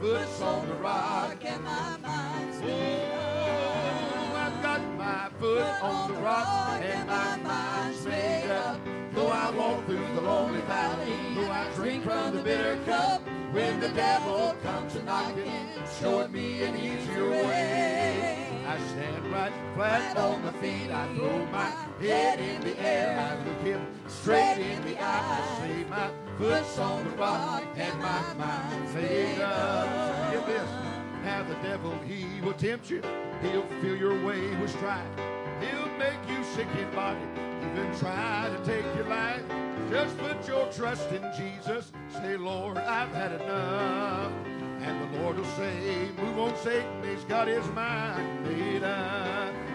foot's on the rock, and my mind's Oh, I've got my foot on the rock and my mind's made up. Though I walk through the lonely valley, though I drink from the bitter cup, when the devil comes to a knocking, showing me an easier way. I stand right flat on my feet, I throw my head in the air, I look him straight in the eye, I say my foot's on the rock and my mind's made up. Get this. Now the devil, he will tempt you. He'll fill your way with strife. He'll make you sick in body, even try to take your life. Just put your trust in Jesus. Say, Lord, I've had enough. And the Lord will say, move on, Satan. He's got his mind made up.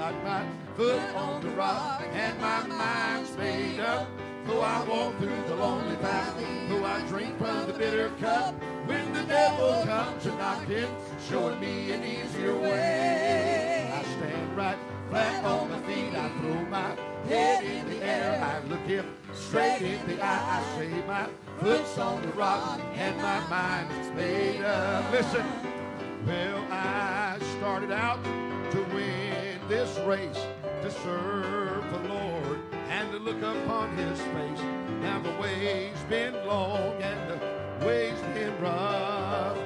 Got my foot on the rock and my mind's made up. Though I walk through the lonely valley, though I drink from the bitter cup, when the devil comes a knocking, showing me an easier way. I stand right flat on my feet, I throw my head in the air, I look him straight in the eye, I say my foot's on the rock and my mind's made up. Listen, well, I started out to win this race, to serve the Lord, and to look upon his face. Now the way's been long and the way's been rough.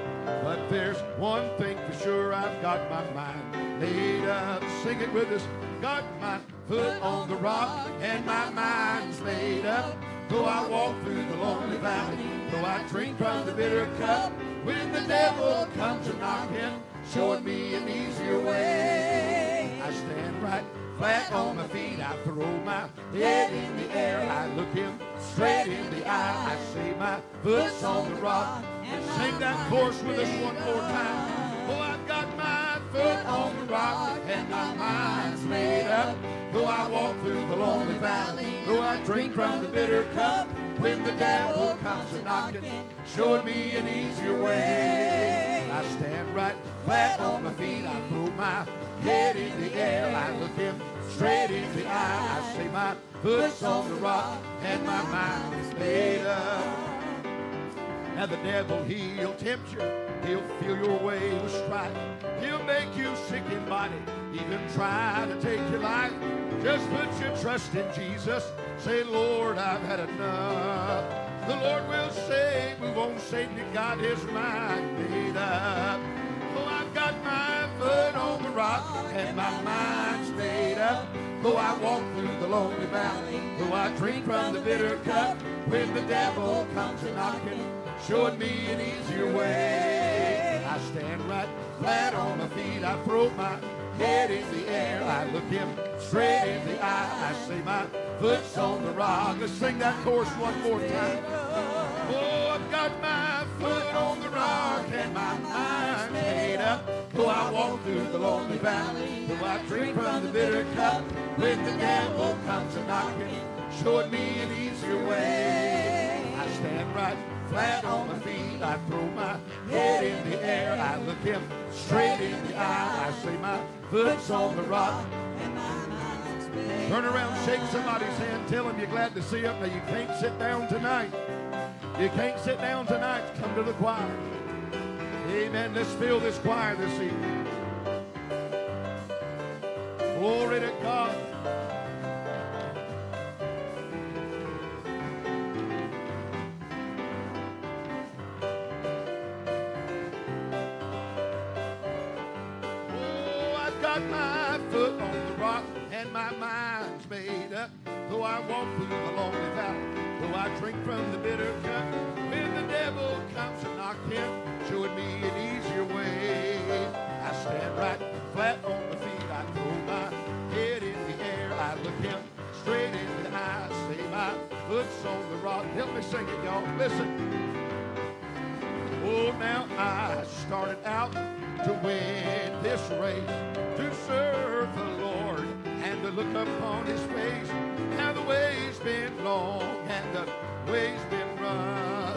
But there's one thing for sure, I've got my mind made up. Sing it with us. Got my foot on the rock and my mind's made up. Though I walk through the lonely valley, though I drink from the bitter cup, when the devil comes to a knocking, showing me an easier way. Stand right flat on my feet, I throw my head in the air, I look him straight in the eye, I say my foot's on the rock, and sing that chorus with us one more time. Oh, I've got my foot on the rock, and my mind's made up. Though I walk through the lonely valley, though I drink from the bitter cup, when the devil comes a knocking, showing me an easier way. I stand right flat on my feet, I throw my head in the air, I look him straight in the eye, I say my foot's on the rock, and my mind is made up. Now the devil, he'll tempt you. He'll fill your way with strife. He'll make you sick in body, even try to take your life. Just put your trust in Jesus. Say, Lord, I've had enough. The Lord will say, move on, Satan, you got his mind made up. Oh, I've got my foot on the rock and my mind's made up. Though I walk through the lonely valley, though I drink from the bitter cup, when the devil comes a knocking, showing me an easier way. I stand right flat on my feet, I throw my head in the air, I look him straight in the eye, I say my foot's on the rock. Let's sing that chorus one more time. Oh, got my foot on the rock and my mind's made up. Though I walk through the lonely valley, though I drink from the bitter cup, when the devil comes a knocking, showing me an easier way. I stand right flat on my feet, I throw my head in the air, I look him straight in the eye, I say my foot's on the rock. and my Turn around, shake somebody's hand, tell them you're glad to see them. Now you can't sit down tonight. You can't sit down tonight. Come to the choir. Amen. Let's fill this choir this evening. Glory to God. Though I walk through the lonely valley, though I drink from the bitter cup, when the devil comes to knock him, showing me an easier way. I stand right flat on the feet, I throw my head in the air, I look him straight in the eye, say my foot's on the rock. Help me sing it, y'all. Listen. Oh, now I started out to win this race, to serve the Lord, look upon his face. Now the way's been long and the way's been rough.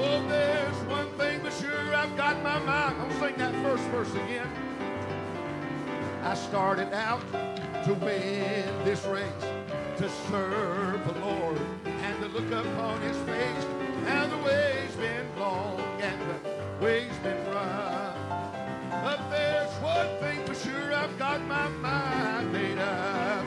Oh, there's one thing for sure I've got my mind. I'm sing that first verse again. I started out to win this race, to serve the Lord, and to look upon his face. Now the way's been long and the way's been rough. Up there one thing for sure, I've got my mind made up.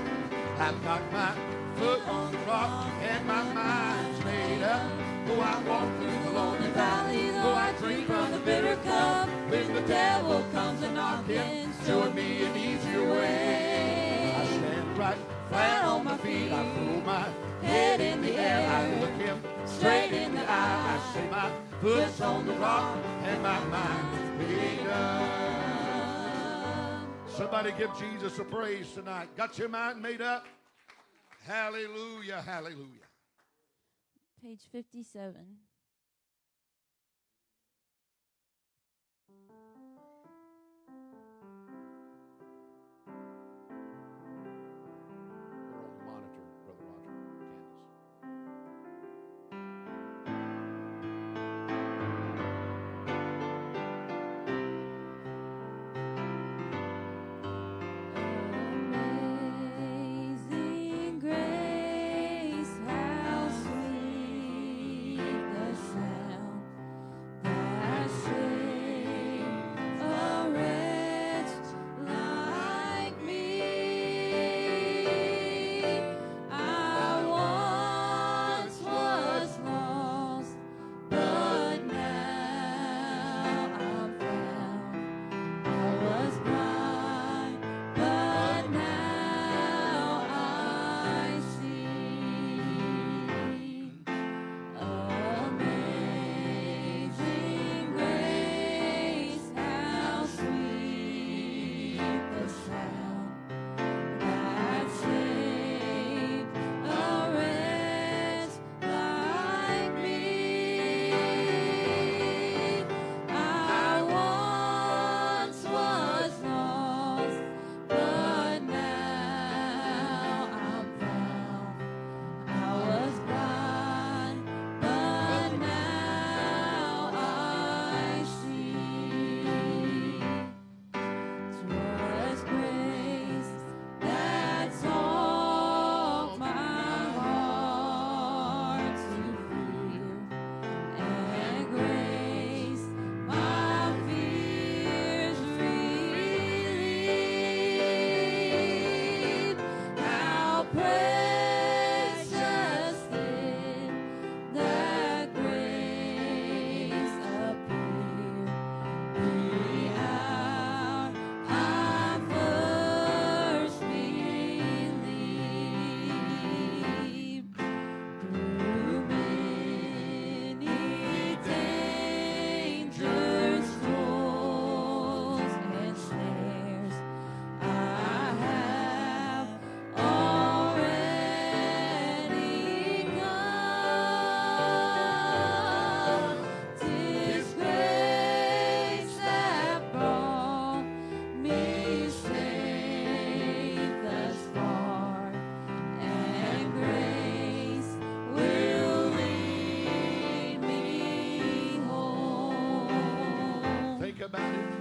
I've got my foot on the rock and my mind's made up. Though I walk through the lonely valley, though I drink from the bitter cup, when the devil comes a knocking, showing me an easier way. I stand right flat on my feet, I throw my head in the air, I look him straight in the eye. I say my foot's on the rock and my mind's made up. Somebody give Jesus a praise tonight. Got your mind made up? Hallelujah, hallelujah. Page 57. About it.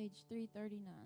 Page 339.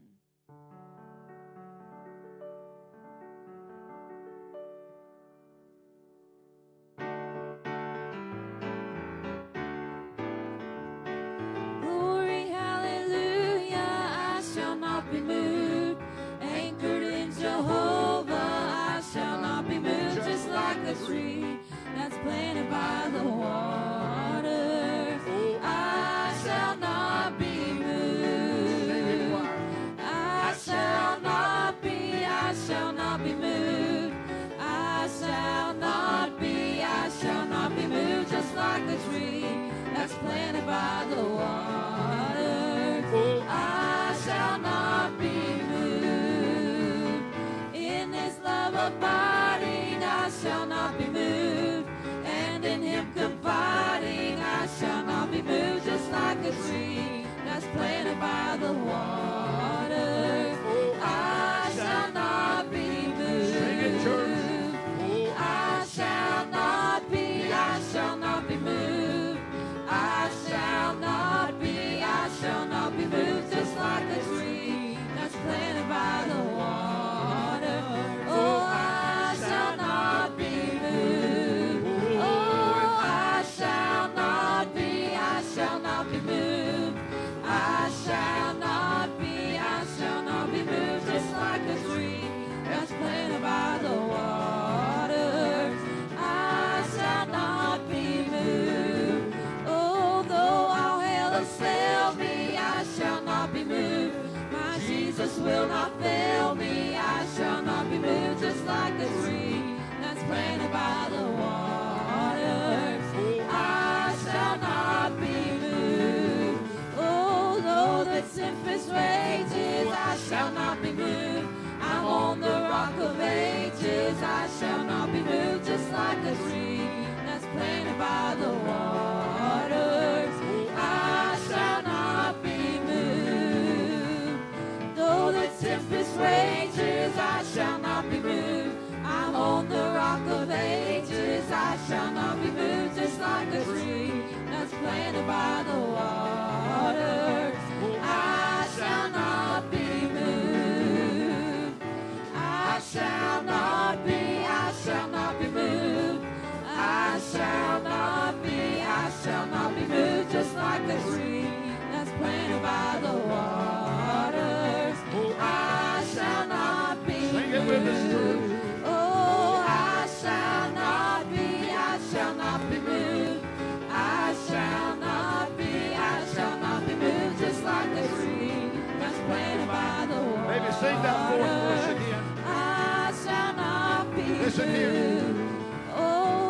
will not fail me. I shall not be moved just like a tree that's planted by the waters, I shall not be moved. Oh, though the tempest rages, I shall not be moved. I'm on the rock of ages. I shall not be moved just like a tree that's planted by the water. shall not be moved just like a tree that's planted by the water. I shall not be moved. I shall not be, I shall not be moved. I shall not be, I shall not be moved just like a tree that's planted by the waters. I shall not be moved. that forth for again. I shall not be Listen here.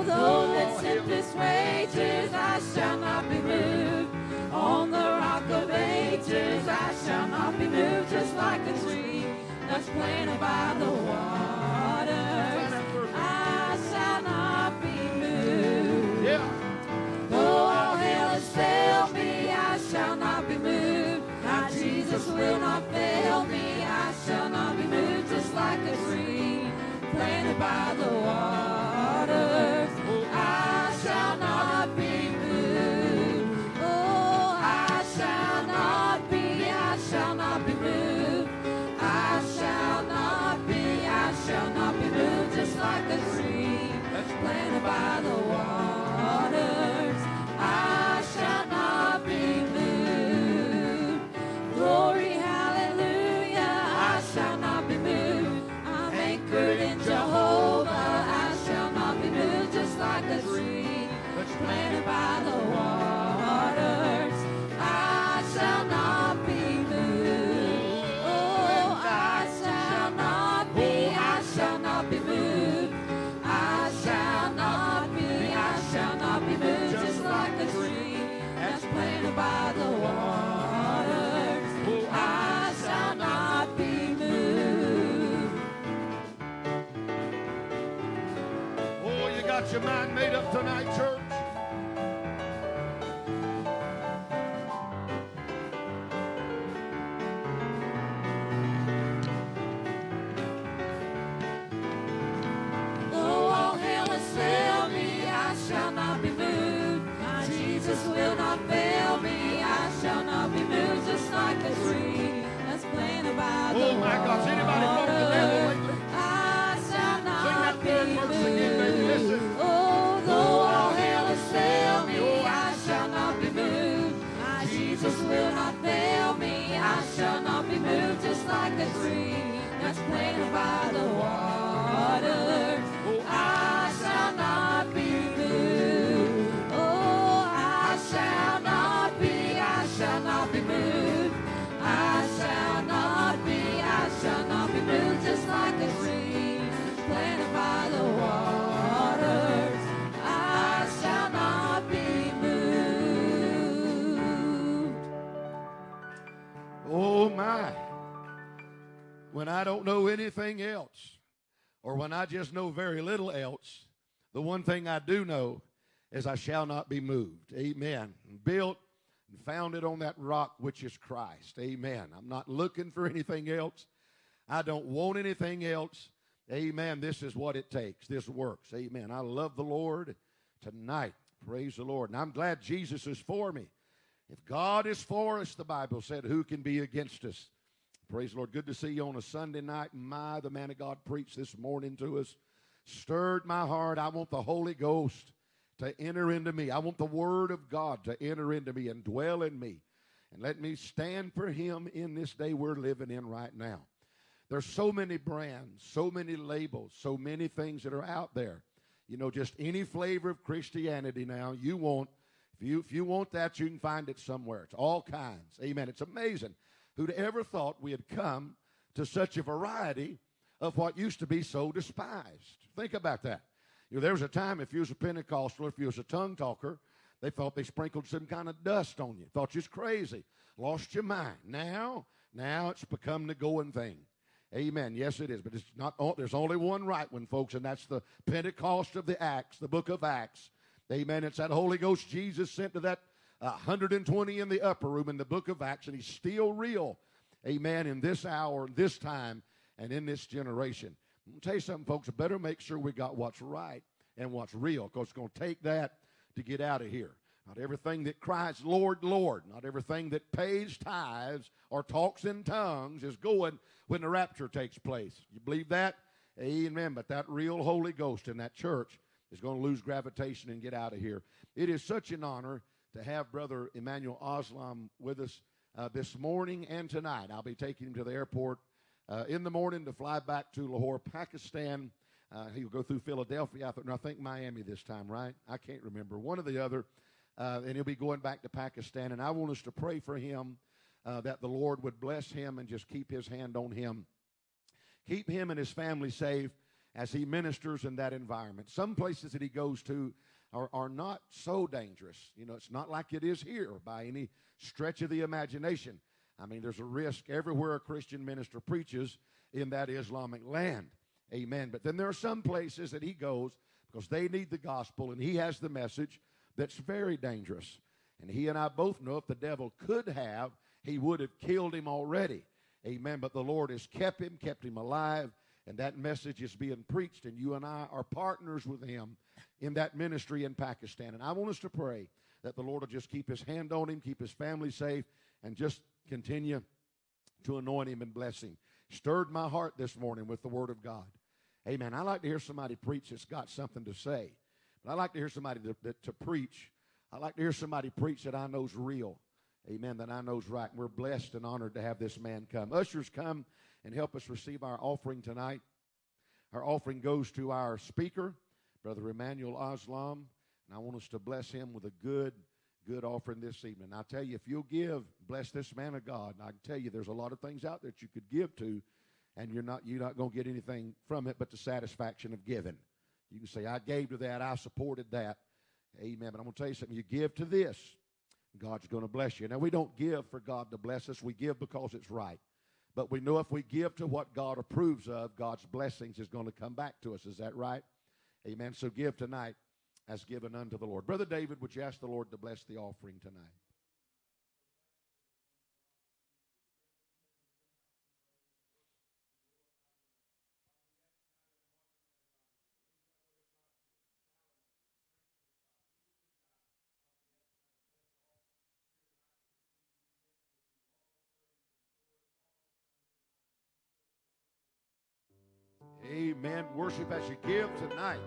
though the tempest rages, I shall not be moved. On the rock of ages, I shall not be moved, just like a tree that's planted by the got your mind made up tonight, church? Oh, my. When I don't know anything else, or when I just know very little else, the one thing I do know is I shall not be moved. Amen. Built and founded on that rock which is Christ. Amen. I'm not looking for anything else. I don't want anything else. Amen. This is what it takes. This works. Amen. I love the Lord tonight. Praise the Lord. And I'm glad Jesus is for me. If God is for us, the Bible said, who can be against us? Praise the Lord. Good to see you on a Sunday night. My, the man of God preached this morning to us. Stirred my heart. I want the Holy Ghost to enter into me. I want the Word of God to enter into me and dwell in me. And let me stand for Him in this day we're living in right now. There's so many brands, so many labels, so many things that are out there. You know, just any flavor of Christianity now you want. If you, if you want that, you can find it somewhere. It's all kinds. Amen. It's amazing. Who'd ever thought we had come to such a variety of what used to be so despised? Think about that. You know, there was a time if you was a Pentecostal, if you was a tongue talker, they thought they sprinkled some kind of dust on you. Thought you was crazy. Lost your mind. Now, now it's become the going thing. Amen. Yes, it is. But it's not. There's only one right one, folks, and that's the Pentecost of the Acts, the book of Acts. Amen. It's that Holy Ghost Jesus sent to that uh, 120 in the upper room in the book of Acts, and he's still real. Amen. In this hour, this time, and in this generation. I'm tell you something, folks. Better make sure we got what's right and what's real, because it's going to take that to get out of here. Not everything that cries, Lord, Lord, not everything that pays tithes or talks in tongues is going when the rapture takes place. You believe that? Amen. But that real Holy Ghost in that church is going to lose gravitation and get out of here. It is such an honor to have Brother Emmanuel Aslam with us uh, this morning and tonight. I'll be taking him to the airport uh, in the morning to fly back to Lahore, Pakistan. Uh, he'll go through Philadelphia, I, th- I think Miami this time, right? I can't remember. One or the other. Uh, and he'll be going back to Pakistan. And I want us to pray for him uh, that the Lord would bless him and just keep his hand on him. Keep him and his family safe as he ministers in that environment. Some places that he goes to are, are not so dangerous. You know, it's not like it is here by any stretch of the imagination. I mean, there's a risk everywhere a Christian minister preaches in that Islamic land. Amen. But then there are some places that he goes because they need the gospel and he has the message that's very dangerous. And he and I both know if the devil could have, he would have killed him already. Amen. But the Lord has kept him, kept him alive, and that message is being preached, and you and I are partners with him in that ministry in Pakistan. And I want us to pray that the Lord will just keep his hand on him, keep his family safe, and just continue to anoint him and bless him. Stirred my heart this morning with the word of God. Amen. I like to hear somebody preach that's got something to say. But I like to hear somebody to, to, to preach. I like to hear somebody preach that I know's real. Amen. That I know's right. We're blessed and honored to have this man come. Ushers, come and help us receive our offering tonight. Our offering goes to our speaker, Brother Emmanuel Aslam, and I want us to bless him with a good, good offering this evening. I tell you, if you'll give, bless this man of God. And I can tell you, there's a lot of things out there that you could give to, and you're not you're not going to get anything from it but the satisfaction of giving. You can say, I gave to that, I supported that. Amen. But I'm going to tell you something. You give to this, God's going to bless you. Now, we don't give for God to bless us, we give because it's right. But we know if we give to what God approves of, God's blessings is going to come back to us. Is that right? Amen. So give tonight as given unto the Lord. Brother David, would you ask the Lord to bless the offering tonight? Amen. Worship as you give tonight.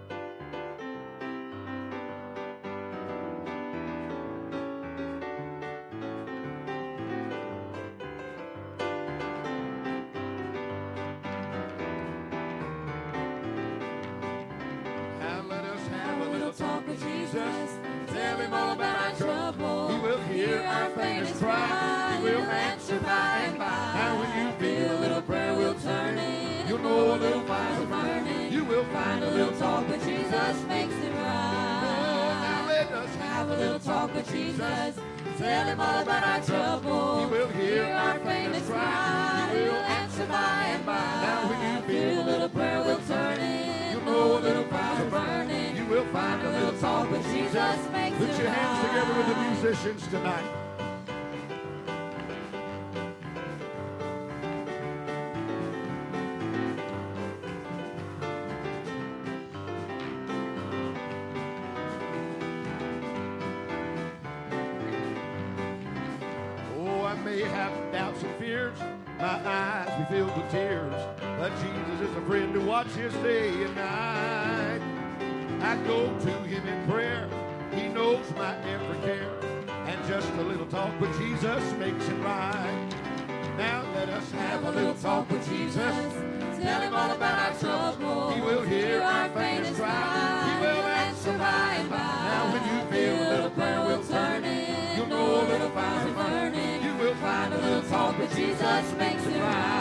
You will find a little talk with Jesus makes it right. Now let us Have a little talk with Jesus. Tell him all about our trouble. He will hear our faintest cry. He will answer by and by. Now when you Feel a little prayer will turn in. You'll oh, know a little fire burning. You will find a little talk with Jesus. makes Put it your hands together with the musicians tonight. Filled with tears, but Jesus is a friend to watch his day and night. I go to him in prayer, he knows my every care, and just a little talk with Jesus makes it right. Now let us have a little talk with Jesus. Tell him all about our trouble. He will hear our faintest cry. He will answer by and by. Now when you feel a little prayer will turn in, you'll know a little fire will burn. You will find a little talk with Jesus makes it right.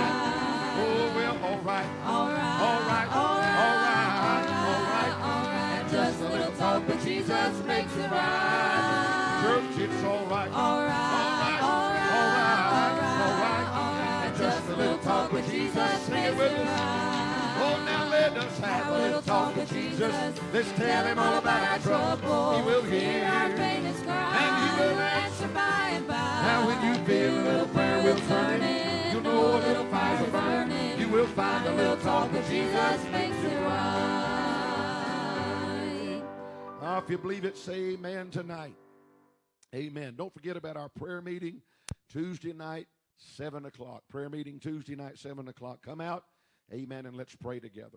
Oh well, right, All right, all right, all right, all right, all right. all right. Just a little talk with Jesus makes it right. Church, it's all right. All right, all right, all right, all right, all right. Just a little talk with Jesus Sing makes it it with us. right. Oh, now let us have a little talk with Jesus. Let's tell him all about our trouble. He will hear. our faintest cry. And he will answer by and by. Now when you feel a little prayer will turn in, you'll know a little fire will burn. burning. Will find a little talk with Jesus. makes it right. Ah, if you believe it, say amen tonight. Amen. Don't forget about our prayer meeting Tuesday night, 7 o'clock. Prayer meeting Tuesday night, 7 o'clock. Come out. Amen. And let's pray together.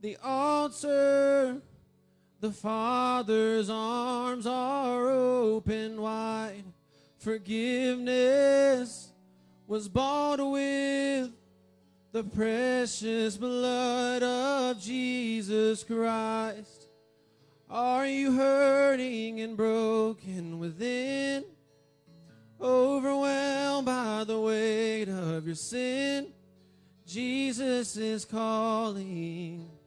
the altar. The Father's arms are open wide. Forgiveness was bought with the precious blood of Jesus Christ. Are you hurting and broken within? Overwhelmed by the weight of your sin? Jesus is calling.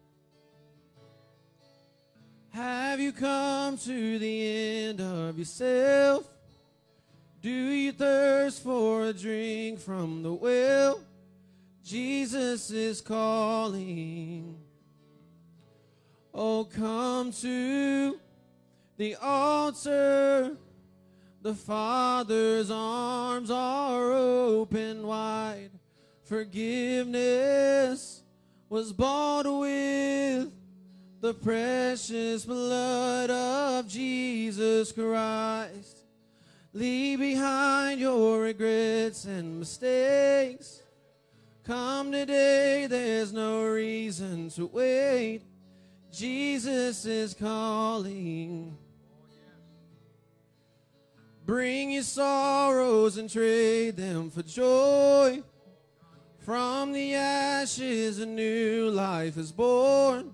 Have you come to the end of yourself? Do you thirst for a drink from the well? Jesus is calling. Oh, come to the altar. The Father's arms are open wide. Forgiveness was bought with the precious blood of Jesus Christ. Leave behind your regrets and mistakes. Come today, there's no reason to wait. Jesus is calling. Bring your sorrows and trade them for joy. From the ashes, a new life is born.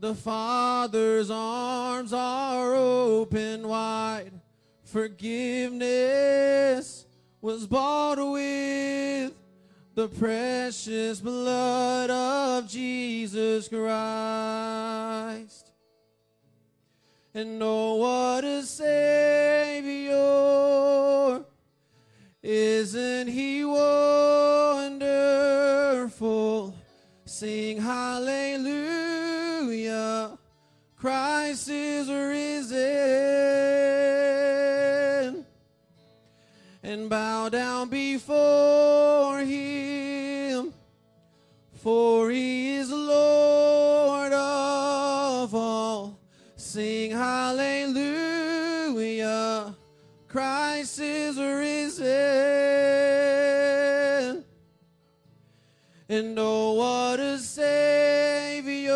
The Father's arms are open wide. Forgiveness was bought with the precious blood of Jesus Christ. And oh, what a Savior! Isn't He wonderful? Sing hallelujah! Before Him, for He is Lord of all. Sing hallelujah. Christ is risen. And oh, what a Savior.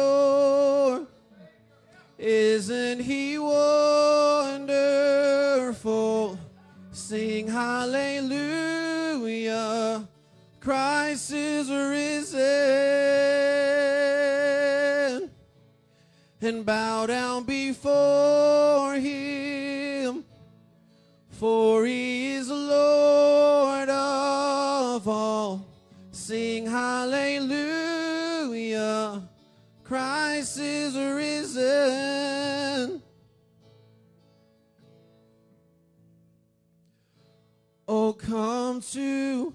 Isn't He wonderful? Sing hallelujah. Is risen and bow down before him, for he is Lord of all. Sing hallelujah, Christ is risen. Oh, come to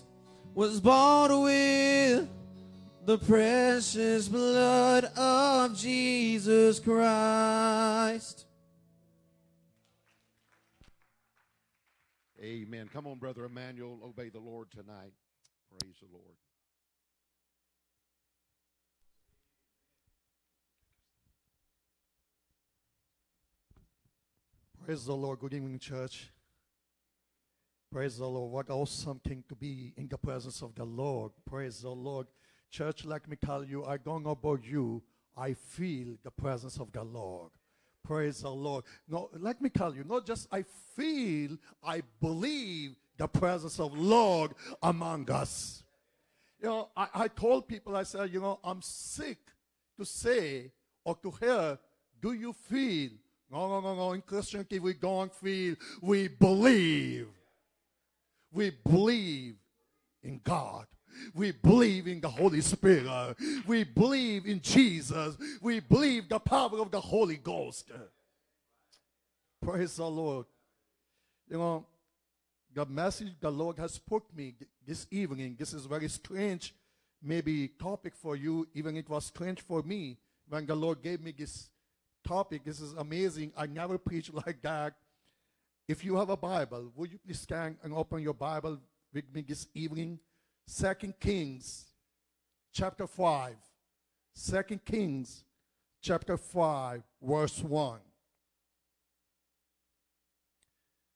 was bought with the precious blood of Jesus Christ. Amen. Come on, Brother Emmanuel. Obey the Lord tonight. Praise the Lord. Praise the Lord. Good evening, church. Praise the Lord. What awesome thing to be in the presence of the Lord. Praise the Lord. Church, let me tell you, I don't know about you. I feel the presence of the Lord. Praise the Lord. No, let me tell you, not just I feel, I believe the presence of Lord among us. You know, I, I told people, I said, you know, I'm sick to say or to hear, do you feel? No, no, no, no. In Christianity, we don't feel. We believe. We believe in God. We believe in the Holy Spirit. We believe in Jesus. We believe the power of the Holy Ghost. Praise the Lord. You know, the message the Lord has put me this evening, this is very strange, maybe topic for you, even it was strange for me when the Lord gave me this topic. This is amazing. I never preached like that. If you have a Bible, would you please scan and open your Bible with me this evening? Second Kings chapter 5. Second Kings chapter 5, verse 1.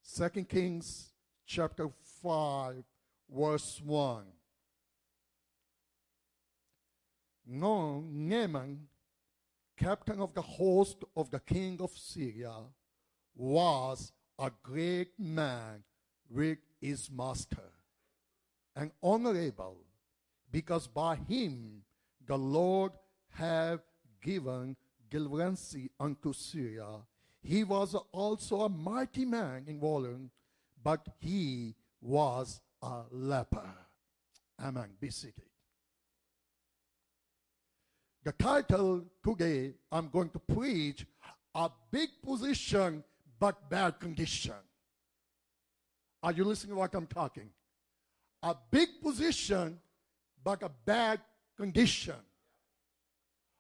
Second Kings chapter 5, verse 1. No, Naaman, captain of the host of the king of Syria, was a great man with his master, and honorable, because by him the Lord have given deliverance unto Syria. He was also a mighty man in valor, but he was a leper. Amen. Be seated. The title today, I'm going to preach a big position but bad condition. Are you listening to what I'm talking? A big position but a bad condition.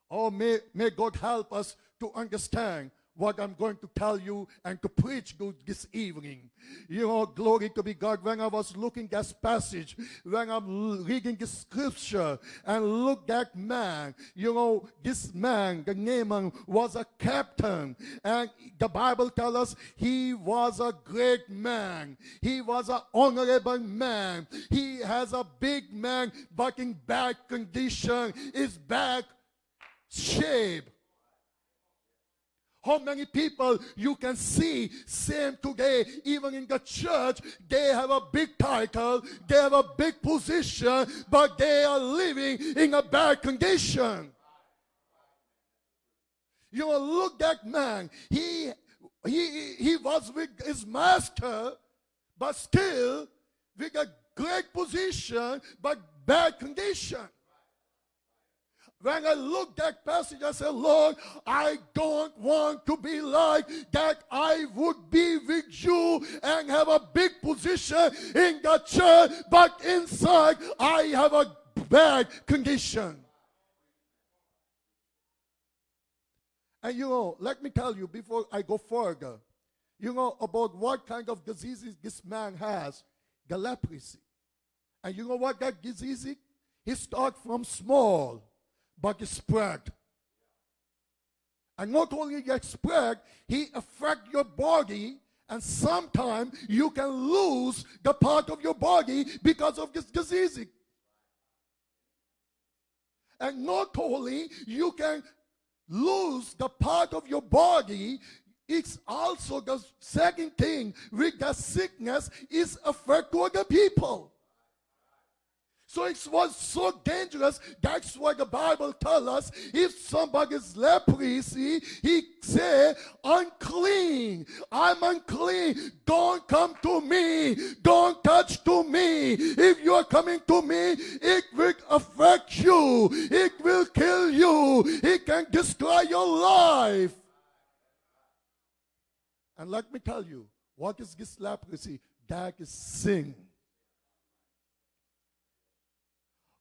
Oh, may, may God help us to understand what I'm going to tell you and to preach good this evening. You know, glory to be God. When I was looking at this passage, when I'm reading the scripture and look at man, you know, this man, the Naaman, was a captain. And the Bible tells us he was a great man. He was an honorable man. He has a big man, but in bad condition, is bad shape how many people you can see same today, even in the church, they have a big title, they have a big position, but they are living in a bad condition. You know, look that man. He he he was with his master, but still with a great position, but bad condition. When I look that passage, I said, Lord, I don't want to be like that. I would be with you and have a big position in the church, but inside I have a bad condition. And you know, let me tell you before I go further, you know about what kind of diseases this man has the leprosy. And you know what that disease is? He starts from small but it spread. And not only get spread, he affect your body, and sometimes you can lose the part of your body because of this disease. And not only you can lose the part of your body, it's also the second thing with the sickness is affect other people. So it was so dangerous. That's why the Bible tells us if somebody's leprosy, he say, unclean. I'm unclean. Don't come to me. Don't touch to me. If you're coming to me, it will affect you. It will kill you. It can destroy your life. And let me tell you, what is this leprosy? That is sin.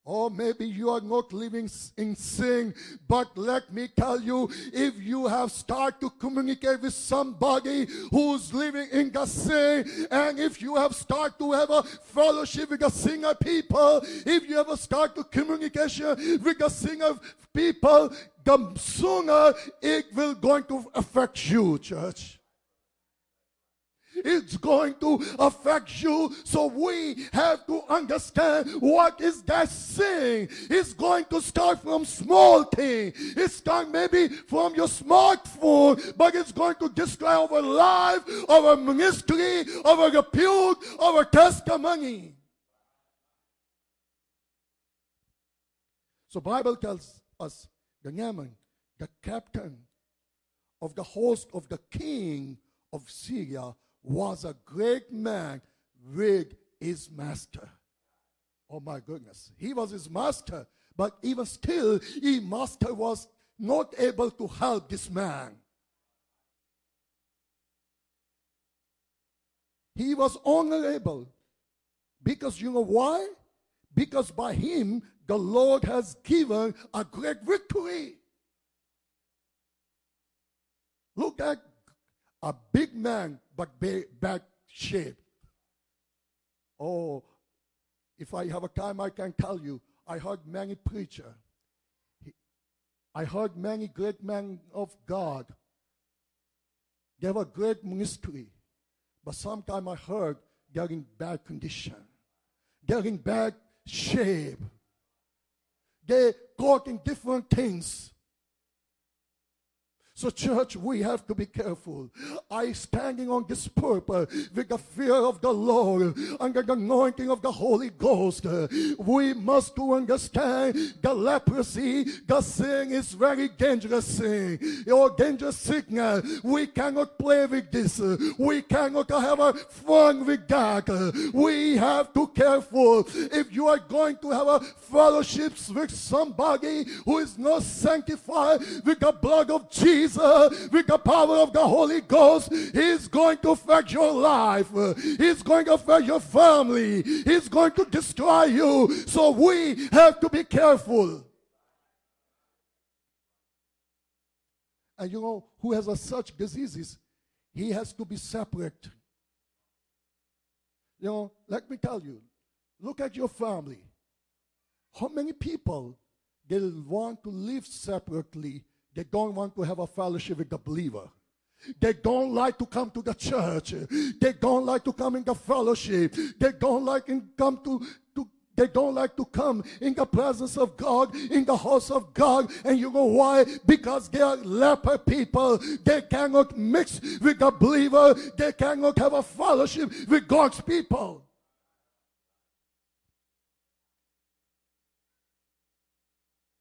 Or maybe you are not living in sin, but let me tell you, if you have started to communicate with somebody who's living in the sin, and if you have started to have a fellowship with the singer people, if you ever start to communication with the singer people, the sooner it will going to affect you, church it's going to affect you. So we have to understand what is that sin. It's going to start from small thing. It's start maybe from your smartphone, but it's going to destroy our life, our ministry, our repute, our testimony. So Bible tells us the Naaman, the captain of the host of the king of Syria, was a great man with his master. Oh my goodness. He was his master, but even still, his master was not able to help this man. He was honorable because you know why? Because by him, the Lord has given a great victory. Look at a big man, but ba- bad shape. Oh, if I have a time, I can tell you. I heard many preacher. I heard many great men of God. They have a great ministry. But sometimes I heard they're in bad condition. They're in bad shape. They're caught in different things. So, church, we have to be careful. I standing on this purpose with the fear of the Lord, under the anointing of the Holy Ghost. We must to understand the leprosy, the sin is very dangerous thing. Your dangerous sickness. We cannot play with this. We cannot have a fun with that. We have to careful. If you are going to have a fellowships with somebody who is not sanctified with the blood of Jesus, Uh, with the power of the Holy Ghost, He's going to affect your life. Uh, he's going to affect your family. He's going to destroy you. So we have to be careful. And you know, who has a such diseases, he has to be separate. You know, let me tell you, look at your family. How many people they want to live separately? They don't want to have a fellowship with the believer. They don't like to come to the church. They don't like to come in the fellowship. They don't like to come to, to they don't like to come in the presence of God, in the house of God. And you know why? Because they are leper people. They cannot mix with the believer. They cannot have a fellowship with God's people.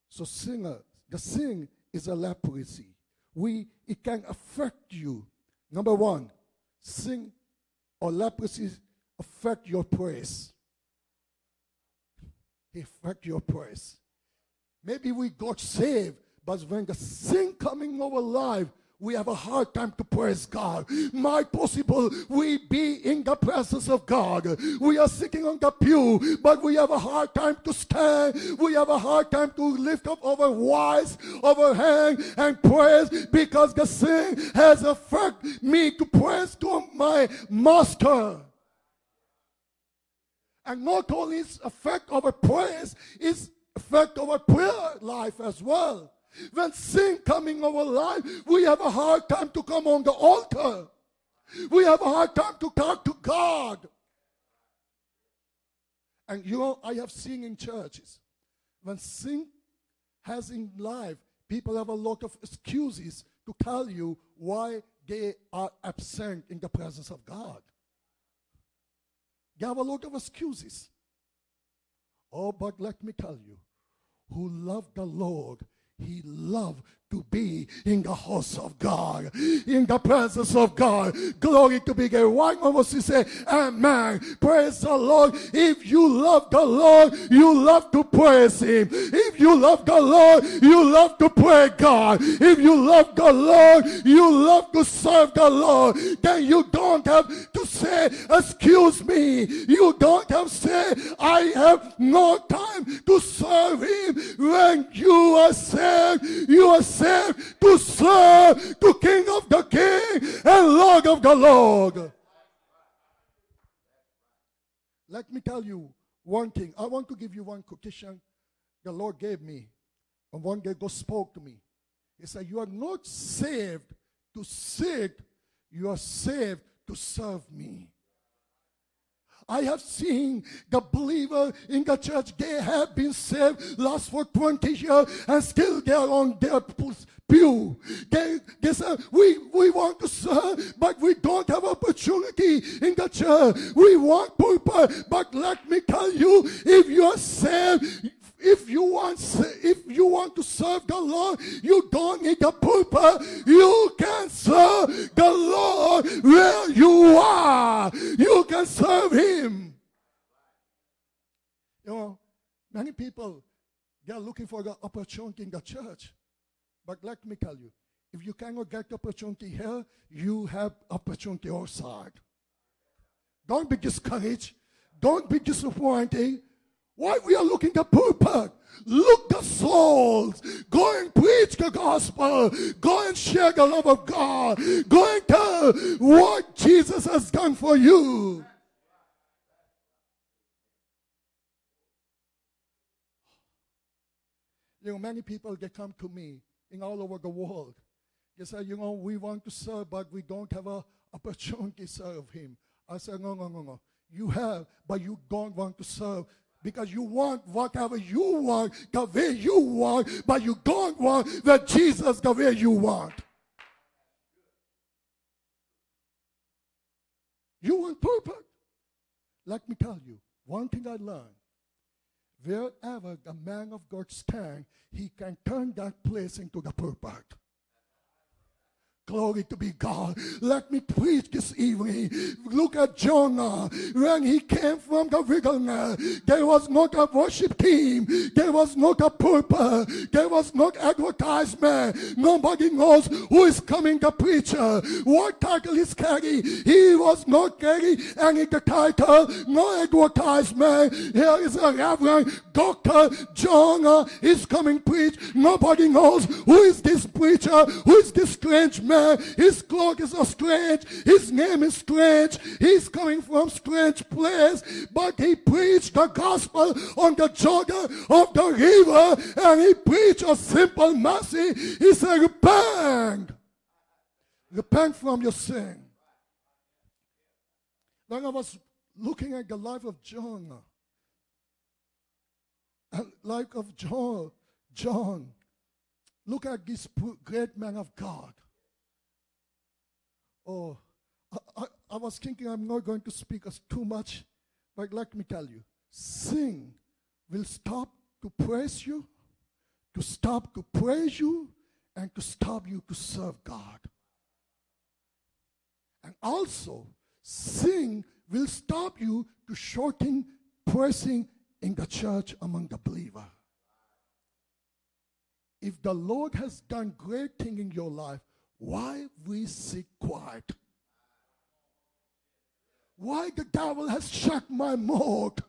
So singer, the sin is a leprosy. We it can affect you. Number one, sin or leprosy affect your praise. It affect your praise. Maybe we got saved, but when the sin coming over life, we have a hard time to praise God. Might possible we be in the presence of God. We are sitting on the pew, but we have a hard time to stand. We have a hard time to lift up our voice, our hand, and praise because the sin has affected me to praise to my master. And not only its affect our praise, it's affect our prayer life as well. When sin coming our life, we have a hard time to come on the altar. We have a hard time to talk to God. And you know, I have seen in churches, when sin has in life, people have a lot of excuses to tell you why they are absent in the presence of God. They have a lot of excuses. Oh, but let me tell you, who love the Lord he loved to be in the house of God, in the presence of God. Glory to be God. Why must you say, Amen? Praise the Lord. If you love the Lord, you love to praise Him. If you love the Lord, you love to pray God. If you love the Lord, you love to serve the Lord. Then you don't have to say, Excuse me. You don't have to say, I have no time to serve Him. When you are saved, you are saved to serve to King of the King and Lord of the Lord. Let me tell you one thing. I want to give you one quotation the Lord gave me. And one day God spoke to me. He said, You are not saved to sit, you are saved to serve me. I have seen the believer in the church, they have been saved last for 20 years and still they are on their pew. They, they say, we, we want to serve, but we don't have opportunity in the church. We want people, but let me tell you, if you are saved, If you want, if you want to serve the Lord, you don't need a pulpit. You can serve the Lord where you are. You can serve Him. You know, many people they are looking for the opportunity in the church. But let me tell you, if you cannot get the opportunity here, you have opportunity outside. Don't be discouraged. Don't be disappointed. Why we are looking at pulpit? Look the souls. Go and preach the gospel. Go and share the love of God. Go and tell what Jesus has done for you. You know, many people they come to me in all over the world. They say, you know, we want to serve, but we don't have a opportunity to serve Him. I said, no, no, no, no. You have, but you don't want to serve because you want whatever you want the way you want, but you don't want the Jesus the way you want. You want purpose. Let me tell you, one thing I learned. Wherever the man of God stands, he can turn that place into the purpose. Glory to be God. Let me preach this evening. Look at Jonah. When he came from the wilderness, there was not a worship team. There was not a. There was not advertisement. Nobody knows who is coming the preacher. What title is carry? He was not carrying any title, no advertisement. Here is a Reverend Dr. Jonah is coming to preach. Nobody knows who is this preacher, who is this strange man man. His cloak is a strange. His name is strange. He's coming from strange place. But he preached the gospel on the Jordan of the river. And he preached a simple message. He said, repent. Repent from your sin. Then I was looking at the life of John. And life of John. John. Look at this great man of God. Oh, I, I, I was thinking I'm not going to speak too much, but let me tell you, sin will stop to praise you, to stop to praise you, and to stop you to serve God. And also, sin will stop you to shorten praising in the church among the believer. If the Lord has done great thing in your life, why we sit quiet? Why the devil has shut my mouth?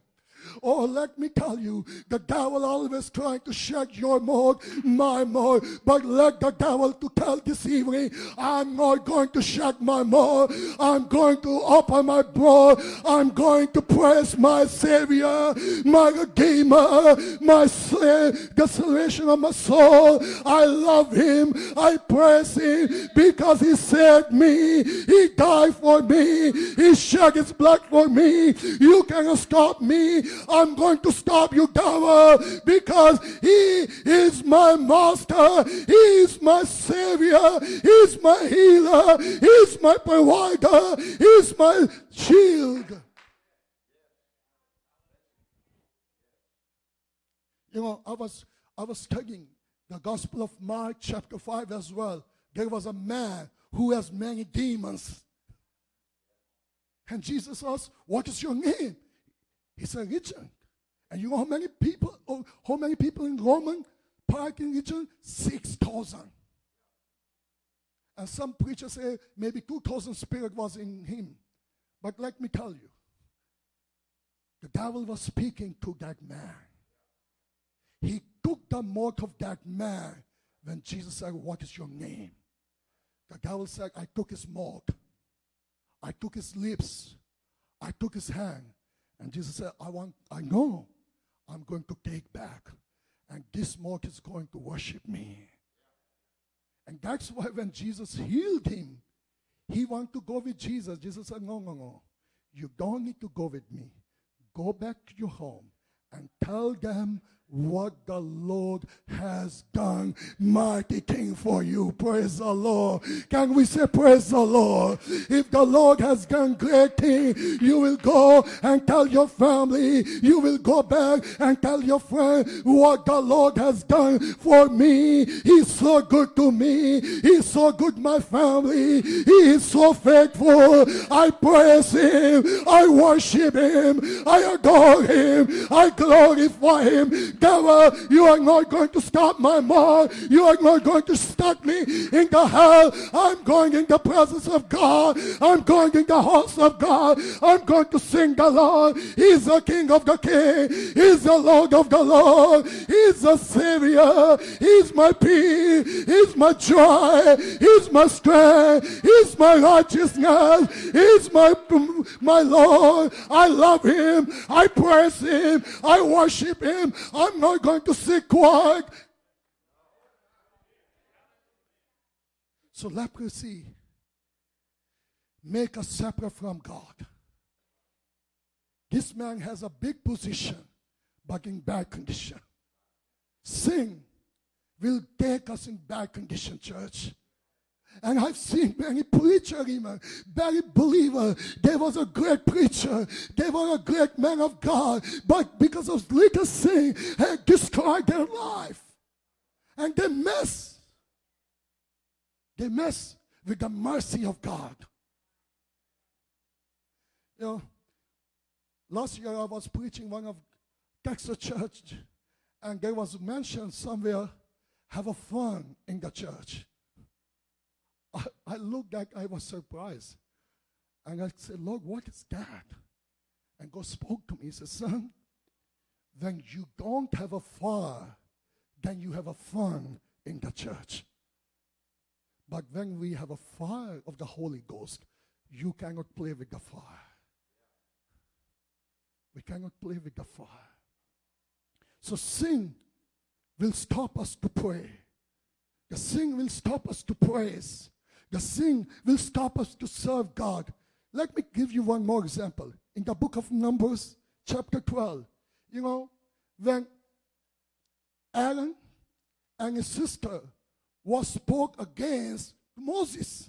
Oh, let me tell you, the devil always trying to shake your mouth, my mouth. But let the devil to tell this evening, I'm not going to shake my mouth. I'm going to open my mouth. I'm going to praise my Savior, my Redeemer, my slave, the salvation of my soul. I love Him. I praise Him because He saved me. He died for me. He shed His blood for me. You cannot stop me. I'm going to stop you, devil, because he is my master. He is my savior. He is my healer. He is my provider. He is my shield. You know, I was I was studying the Gospel of Mark, chapter 5 as well. There was a man who has many demons. And Jesus asked, What is your name? He's a Legion. And you know how many people, oh, how many people in Roman parking region? 6,000. And some preachers say maybe 2,000 spirit was in him. But let me tell you, the devil was speaking to that man. He took the mouth of that man when Jesus said, What is your name? The devil said, I took his mouth. I took his lips. I took his hand. And Jesus said, I want, I know I'm going to take back. And this mouth is going to worship me. And that's why when Jesus healed him, he wanted to go with Jesus. Jesus said, No, no, no. You don't need to go with me. Go back to your home and tell them what the Lord has done. Mighty thing for you. Praise the Lord. Can we say praise the Lord? If the Lord has done great thing, you will go and tell your family. You will go back and tell your friend what the Lord has done for me. He's so good to me. He's so good, my family. He is so faithful. I praise him. I worship him. I adore him. I glorify him devil, you are not going to stop my mom. You are not going to stop me in the hell. I'm going in the presence of God. I'm going in the house of God. I'm going to sing the Lord. He's the King of the King. He's the Lord of the Lord. He's the Savior. He's my peace. He's my joy. He's my strength. He's my righteousness. He's my, my Lord. I love him. I praise him. I worship him. I'm I'm not going to sit quiet. So leprosy make us separate from God. This man has a big position, but in bad condition. Sin will take us in bad condition, church. And I've seen many preachers, even, many believers. They was a great preacher. They were a great man of God. But because of little sin, had destroyed their life. And they mess. They mess with the mercy of God. You know, last year I was preaching one of Texas church, and there was mentioned somewhere have a fun in the church. I, I looked like I was surprised. And I said, Lord, what is that? And God spoke to me. He said, Son, when you don't have a fire, then you have a fun in the church. But when we have a fire of the Holy Ghost, you cannot play with the fire. We cannot play with the fire. So sin will stop us to pray. The sin will stop us to praise. The sin will stop us to serve God. Let me give you one more example. In the book of Numbers, chapter 12, you know, when Aaron and his sister was spoke against Moses.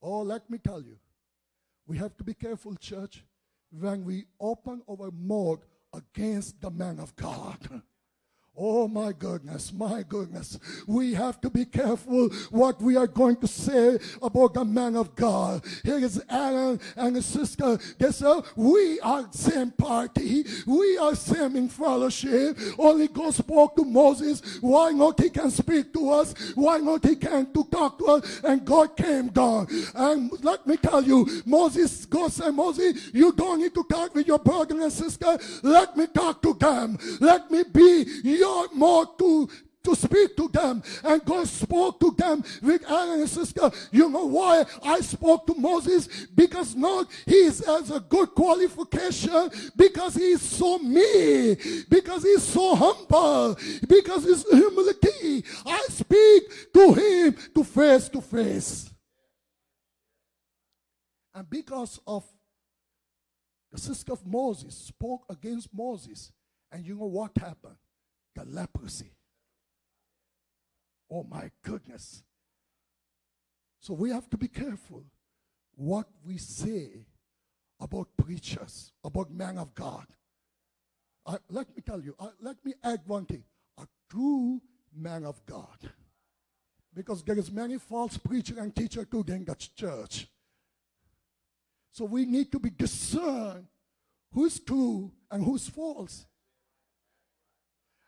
Oh, let me tell you, we have to be careful, church, when we open our mouth against the man of God. Oh my goodness, my goodness. We have to be careful what we are going to say about the man of God. Here is Aaron and his sister. They said, we are same party. We are same in fellowship. Only God spoke to Moses. Why not he can speak to us? Why not he can to talk to us? And God came down. And let me tell you, Moses, God said, Moses, you don't need to talk with your brother and sister. Let me talk to them. Let me be your more to to speak to them. And God spoke to them with Aaron and sister. You know why I spoke to Moses? Because not he has a good qualification, because he is so me, because he's so humble, because his humility. I speak to him to face to face. And because of the sister of Moses spoke against Moses, and you know what happened? The leprosy. Oh my goodness. So we have to be careful what we say about preachers, about men of God. Uh, let me tell you, uh, let me add one thing. A true man of God. Because there is many false preacher and teacher too in the church. So we need to be discern who's true and who's false.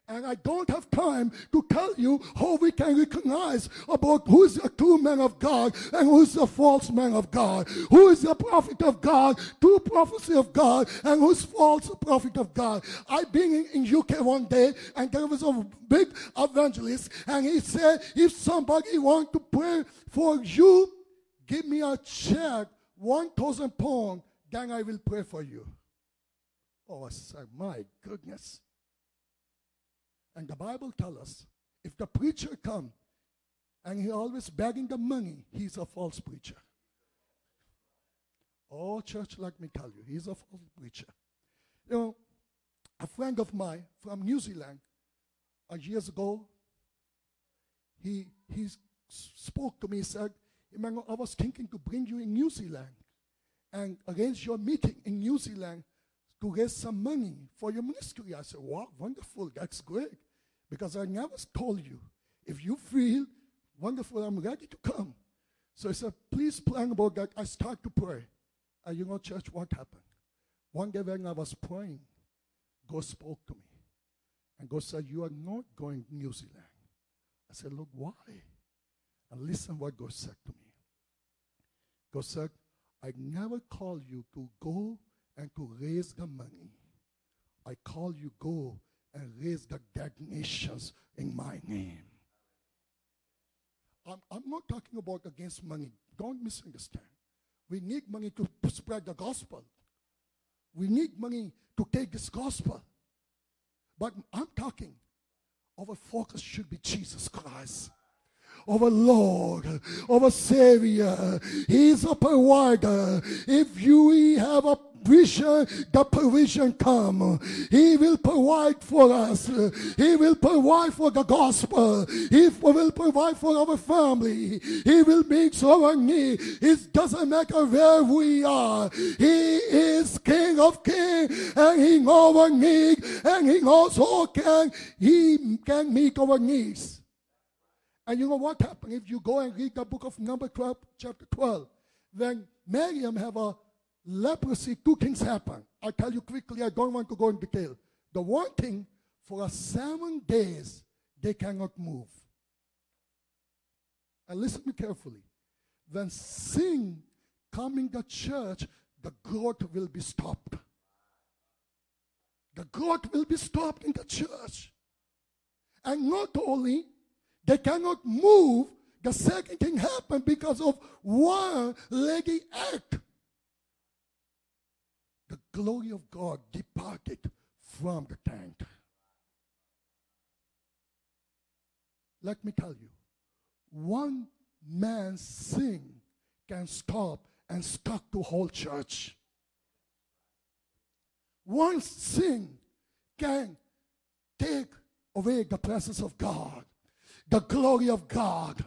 And I don't have time to tell you how we can recognize about who is a true man of God and who is a false man of God. Who is a prophet of God, true prophecy of God, and who is false prophet of God. I've been in, in UK one day and there was a big evangelist and he said, if somebody want to pray for you, give me a check, 1,000 pounds, then I will pray for you. Oh, I said, my goodness. And the Bible tells us if the preacher come and he always begging the money, he's a false preacher. Oh, church, let me tell you, he's a false preacher. You know, a friend of mine from New Zealand, uh, years ago, he, he spoke to me, said, Emmanuel, I was thinking to bring you in New Zealand and arrange your meeting in New Zealand to raise some money for your ministry. I said, wow, wonderful, that's great. Because I never told you, if you feel wonderful, I'm ready to come. So he said, please plan about that. I start to pray. And you know, church, what happened? One day when I was praying, God spoke to me. And God said, You are not going to New Zealand. I said, Look, why? And listen what God said to me. God said, I never call you to go and to raise the money. I call you go and raise the dead nations in my name. I'm, I'm not talking about against money. Don't misunderstand. We need money to spread the gospel. We need money to take this gospel. But I'm talking, our focus should be Jesus Christ. Our Lord, of a Savior. He's a provider. If you have a vision, the provision come. He will provide for us. He will provide for the gospel. He will provide for our family. He will meet our need. It doesn't matter where we are. He is King of Kings and He knows our need and He also can, He can meet our needs. And you know what happened if you go and read the book of Number 12, chapter 12. When Miriam have a leprosy, two things happen. I tell you quickly, I don't want to go in detail. The one thing, for a seven days, they cannot move. And listen me carefully. When sin come in the church, the growth will be stopped. The growth will be stopped in the church. And not only they cannot move, the second thing happened because of one leggy act. The glory of God departed from the tent. Let me tell you, one man's sin can stop and stop the whole church. One sin can take away the presence of God, the glory of God.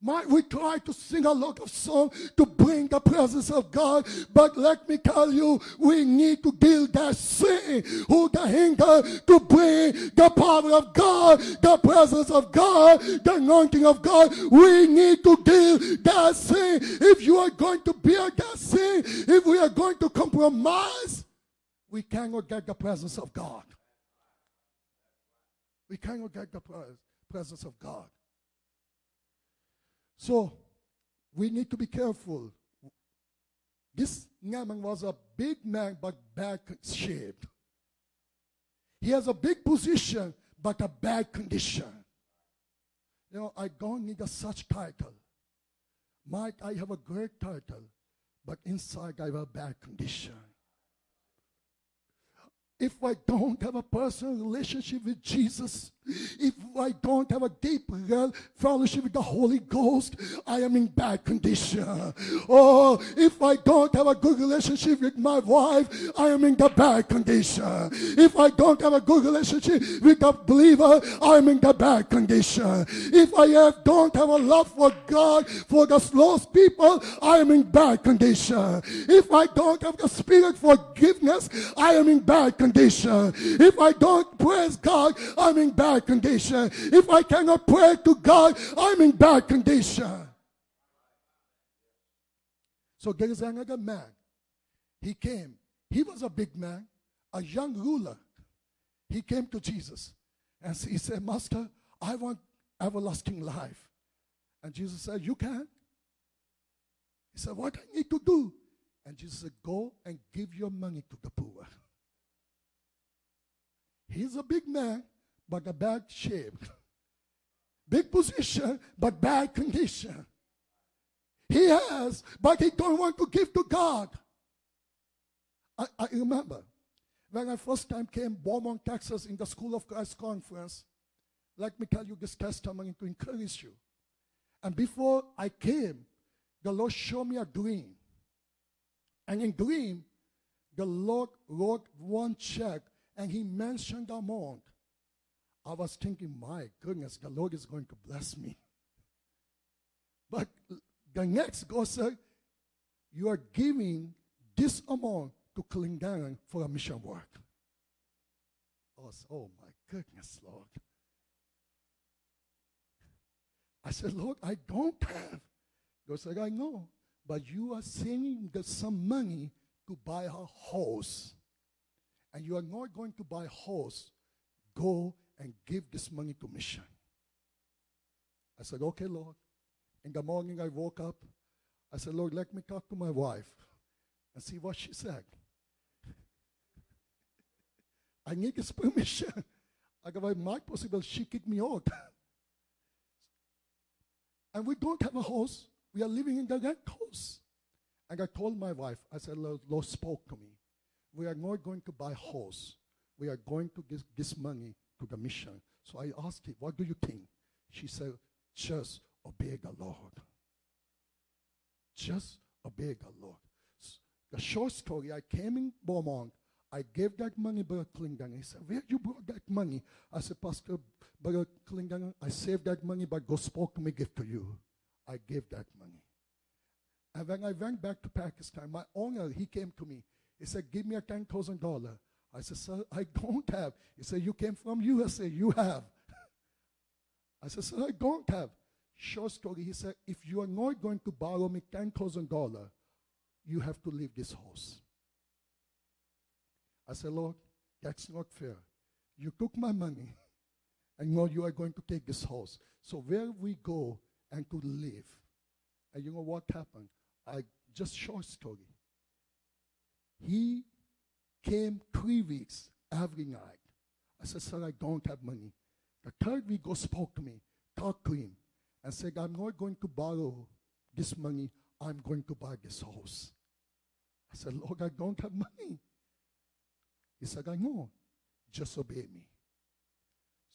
Might we try to sing a lot of songs to bring the presence of God, but let me tell you, we need to deal that sin who the hinder to bring the power of God, the presence of God, the anointing of God. We need to deal that sin. If you are going to bear that sin, if we are going to compromise, we cannot get the presence of God. We cannot get the pres- presence of God. So we need to be careful. This Naaman was a big man but bad shaped. He has a big position but a bad condition. You know, I don't need a such title. Mike, I have a great title, but inside I have a bad condition. If I don't have a personal relationship with Jesus, if I don't have a deep fellowship with the Holy Ghost, I am in bad condition. Oh, if I don't have a good relationship with my wife, I am in the bad condition. If I don't have a good relationship with the believer, I am in the bad condition. If I have, don't have a love for God, for the lost people, I am in bad condition. If I don't have the spirit forgiveness, I am in bad condition. If I don't praise God, I'm in bad condition. If I cannot pray to God, I'm in bad condition. So another man. He came. He was a big man, a young ruler. He came to Jesus and he said, Master, I want everlasting life. And Jesus said, You can. He said, What I need to do? And Jesus said, Go and give your money to the poor. He's a big man, but a bad shape. Big position, but bad condition. He has, but he don't want to give to God. I, I remember when I first time came Beaumont, Texas, in the School of Christ conference. Let me tell you this testimony to encourage you. And before I came, the Lord showed me a dream. And in dream, the Lord wrote one check and he mentioned the amount, I was thinking, my goodness, the Lord is going to bless me. But the next God said, You are giving this amount to Klingang for a mission work. I was, oh my goodness, Lord. I said, Lord, I don't have. God said, I know, but you are saving some money to buy a horse. And you are not going to buy a horse. Go and give this money to mission. I said, okay, Lord. In the morning, I woke up. I said, Lord, let me talk to my wife and see what she said. I need his permission. I Otherwise, might possible she kicked me out. and we don't have a house. We are living in the rent house. And I told my wife, I said, Lord, Lord spoke to me. We are not going to buy house. We are going to give this money to the mission. So I asked her, what do you think? She said, just obey the Lord. Just obey the Lord. The short story, I came in Beaumont. I gave that money, Brother Klingang. He said, Where you brought that money? I said, Pastor, Brother Klingang, I saved that money, but God spoke me, give to you. I gave that money. And when I went back to Pakistan, my owner, he came to me. He said, Give me a $10,000. I said, Sir, I don't have. He said, You came from USA. You have. I said, Sir, I don't have. Short story, he said, If you are not going to borrow me $10,000, you have to leave this house. I said, Lord, that's not fair. You took my money, and now you are going to take this house. So where we go and to live. And you know what happened? I just short story. He came three weeks every night. I said, Sir, I don't have money. The third week, God spoke to me, talked to him, and said, I'm not going to borrow this money. I'm going to buy this house. I said, Lord, I don't have money. He said, I know. Just obey me.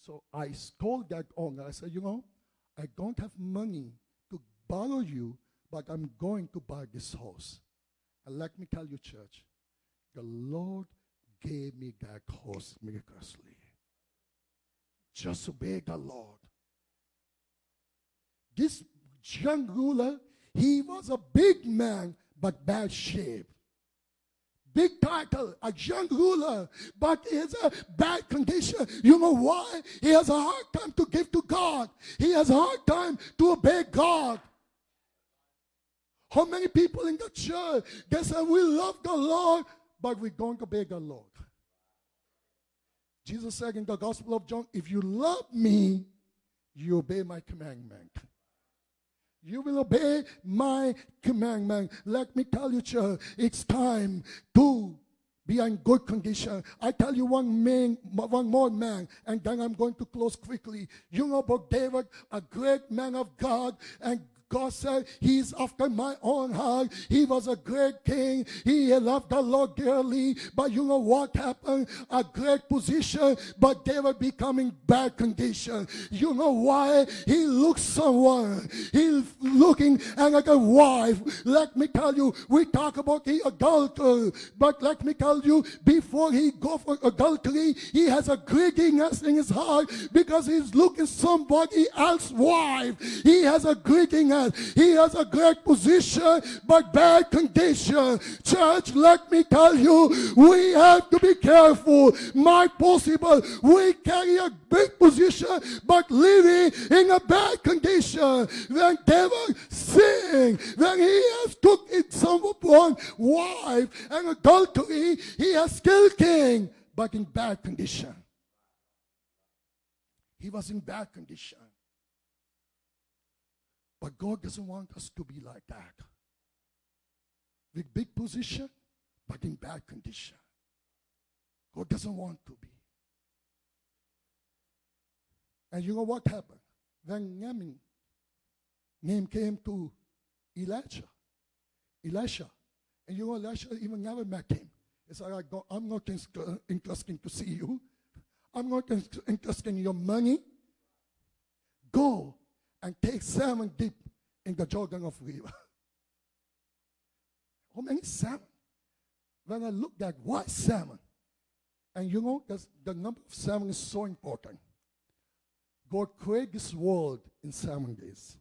So I told that owner, I said, you know, I don't have money to borrow you, but I'm going to buy this house. And let me tell you, church, the Lord gave me that house miraculously. Just obey the Lord. This young ruler, he was a big man, but bad shape. Big title, a young ruler, but is a bad condition. You know why? He has a hard time to give to God. He has a hard time to obey God. How many people in the church, they say, we love the Lord, but we're going to beg the Lord. Jesus said in the Gospel of John, if you love me, you obey my commandment. You will obey my commandment. Let me tell you, church, it's time to be in good condition. I tell you one man, one more man, and then I'm going to close quickly. You know about David, a great man of God, and God said, He's after my own heart. He was a great king. He loved the Lord dearly. But you know what happened? A great position, but they were becoming bad condition. You know why? He looks someone. He's looking at a wife. Let me tell you, we talk about the adulterer. But let me tell you, before he go for adultery, he has a greediness in his heart because he's looking somebody else's wife. He has a greediness he has a great position, but bad condition. Church, let me tell you, we have to be careful. My possible, we carry a big position, but living in a bad condition. When devil sin, when he has took it someone wife and adultery, he has killed king, but in bad condition. He was in bad condition. But God doesn't want us to be like that. With big position, but in bad condition. God doesn't want to be. And you know what happened? When Naaman, name came to Elijah. Elisha. And you know, Elisha even never met him. He said, I'm not interested to see you. I'm not interested in your money. Go and take seven deep in the Jordan of river. How many salmon? When I looked at what salmon, And you know, the number of seven is so important. God created this world in seven days.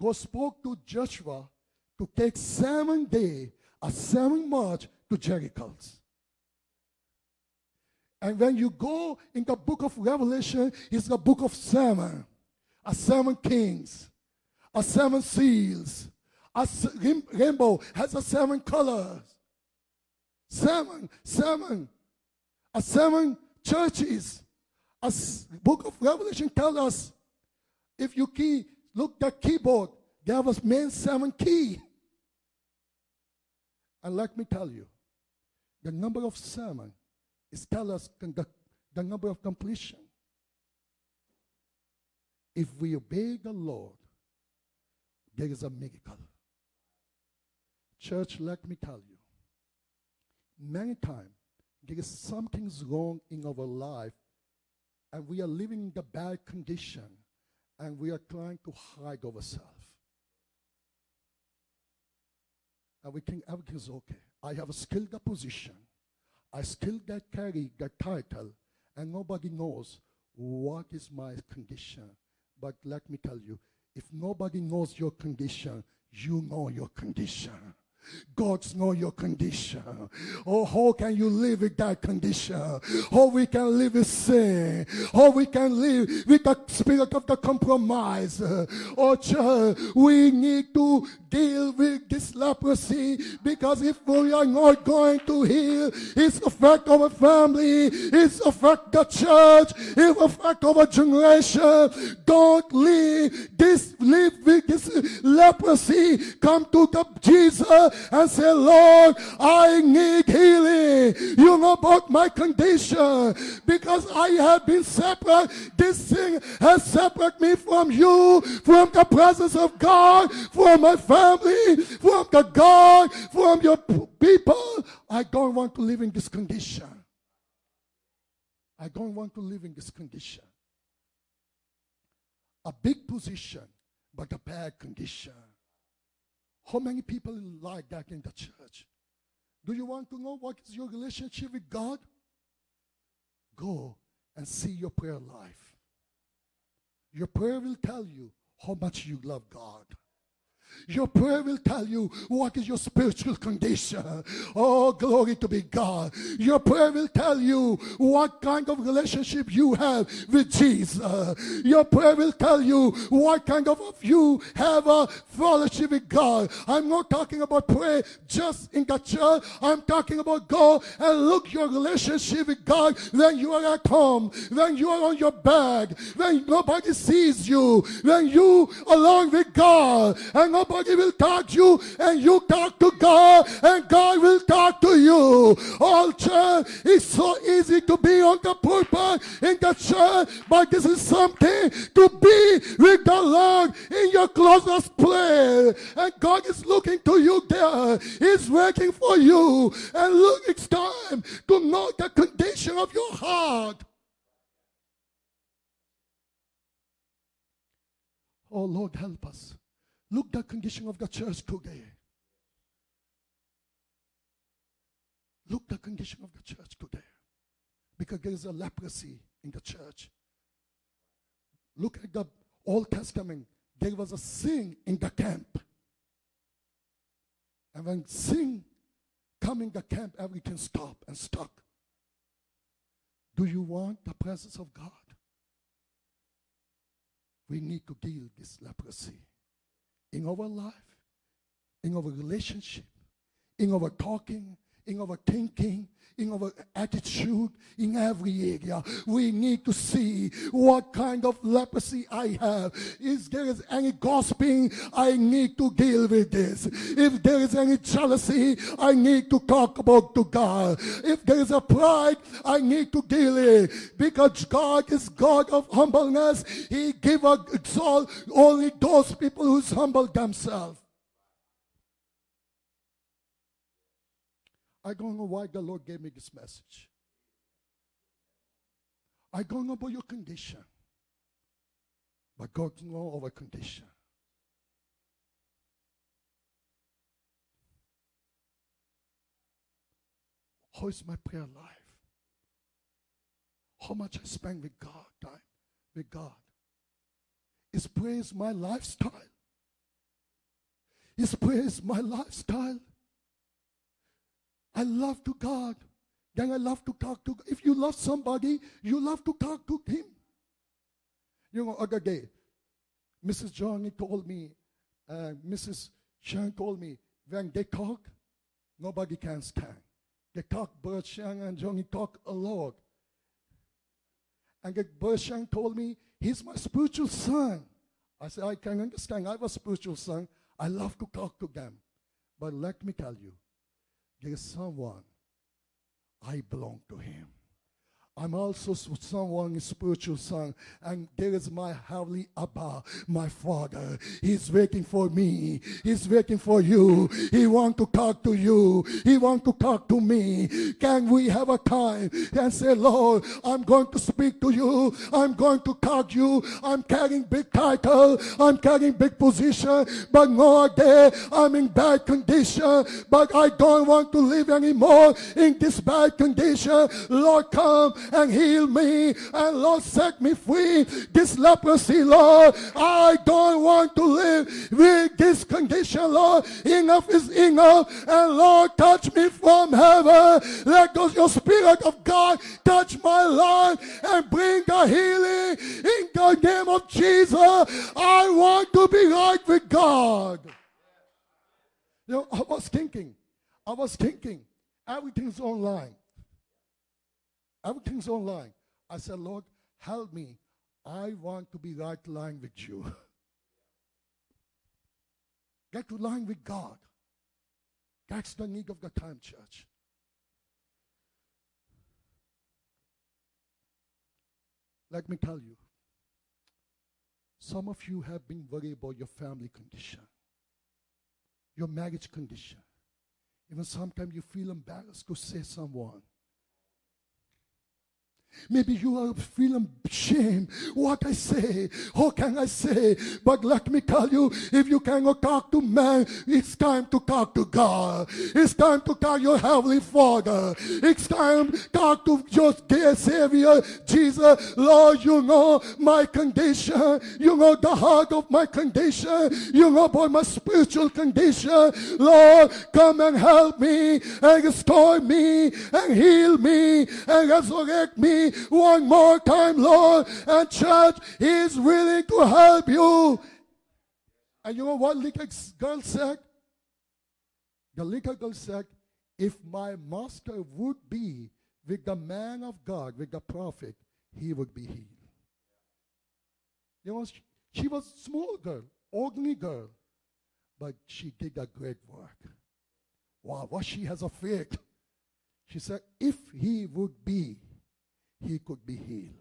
God spoke to Joshua to take seven days, a seven march to Jericho. And when you go in the book of Revelation, it's the book of seven, a seven kings, a seven seals, a rainbow has a seven colors, seven, seven, a seven churches. A book of Revelation tells us if you key, look the keyboard, there was main seven key. And let me tell you, the number of seven is tell us the, the number of completion. If we obey the Lord, there is a miracle. Church, let me tell you, many times there is something's wrong in our life, and we are living in the bad condition, and we are trying to hide ourselves. And we think oh, everything's okay. I have a skilled position. I still get carry the title, and nobody knows what is my condition. But let me tell you, if nobody knows your condition, you know your condition. God's know your condition. Oh, how can you live with that condition? How we can live with sin? How we can live with the spirit of the compromise? Oh, church, we need to deal with this leprosy because if we are not going to heal, it's affect our family, it's affect the church, it affect our generation. Don't live this, live with this leprosy. Come to the Jesus and say, Lord, I need healing. You know about my condition because I have been separate. This thing has separated me from you, from the presence of God, from my family, from the God, from your people. I don't want to live in this condition. I don't want to live in this condition. A big position, but a bad condition. How many people like that in the church? Do you want to know what is your relationship with God? Go and see your prayer life. Your prayer will tell you how much you love God. Your prayer will tell you what is your spiritual condition. Oh, glory to be God. Your prayer will tell you what kind of relationship you have with Jesus. Your prayer will tell you what kind of you have a fellowship with God. I'm not talking about prayer just in the church. I'm talking about go and look your relationship with God when you are at home, when you are on your bed, when nobody sees you, when you alone with God, and nobody will talk you, and you talk to God, and God will talk to you. All church, it's so easy to be on the pulpit in the church, but this is something to be with the Lord in your closest place. And God is looking to you there. He's waiting for you. And look, it's time to know the condition of your heart. Oh Lord, help us. Look the condition of the church today. Look the condition of the church today. Because there is a leprosy in the church. Look at the Old Testament. There was a sin in the camp. And when sin come in the camp, everything stop and stuck. Do you want the presence of God? We need to deal this leprosy in our life, in our relationship, in our talking, in our thinking, in our attitude, in every area. We need to see what kind of leprosy I have. If there is any gossiping, I need to deal with this. If there is any jealousy, I need to talk about to God. If there is a pride, I need to deal it. Because God is God of humbleness. He give a exalt only those people who humble themselves. I don't know why the Lord gave me this message. I don't know about your condition. But God knows our condition. How is my prayer life? How much I spend with God, time with God? Is praise my lifestyle? Is praise my lifestyle? I love to God. Then I love to talk to God. If you love somebody, you love to talk to him. You know, other day, Mrs. Johnny told me, uh, Mrs. Shang told me, when they talk, nobody can stand. They talk, Bert Shang and Johnny talk a lot. And Bert Shang told me, he's my spiritual son. I said, I can understand. I have a spiritual son. I love to talk to them. But let me tell you, there is someone I belong to him. I'm also someone spiritual son, and there is my heavenly Abba, my Father. He's waiting for me. He's waiting for you. He wants to talk to you. He wants to talk to me. Can we have a time and say, Lord, I'm going to speak to you. I'm going to talk to you. I'm carrying big title. I'm carrying big position, but no I'm in bad condition. But I don't want to live anymore in this bad condition. Lord, come and heal me and Lord set me free. This leprosy, Lord, I don't want to live with this condition, Lord. Enough is enough. And Lord, touch me from heaven. Let those your spirit of God touch my life and bring a healing in the name of Jesus. I want to be right with God. You know, I was thinking, I was thinking, everything's online. Everything's online. I said, Lord, help me. I want to be right line with you. Get to line with God. That's the need of the time, church. Let me tell you, some of you have been worried about your family condition, your marriage condition. Even sometimes you feel embarrassed to say someone. Maybe you are feeling shame. What I say, how can I say? But let me tell you, if you cannot talk to man, it's time to talk to God. It's time to talk to your heavenly Father. It's time to talk to your dear Savior, Jesus. Lord, you know my condition. You know the heart of my condition. You know about my spiritual condition. Lord, come and help me and restore me and heal me and resurrect me one more time, Lord. And church, He's willing to help you. And you know what little girl said? The little girl said, if my master would be with the man of God, with the prophet, he would be healed. You know, she, was a small girl, ugly girl, but she did a great work. Wow, what she has a faith. She said, if he would be he could be healed.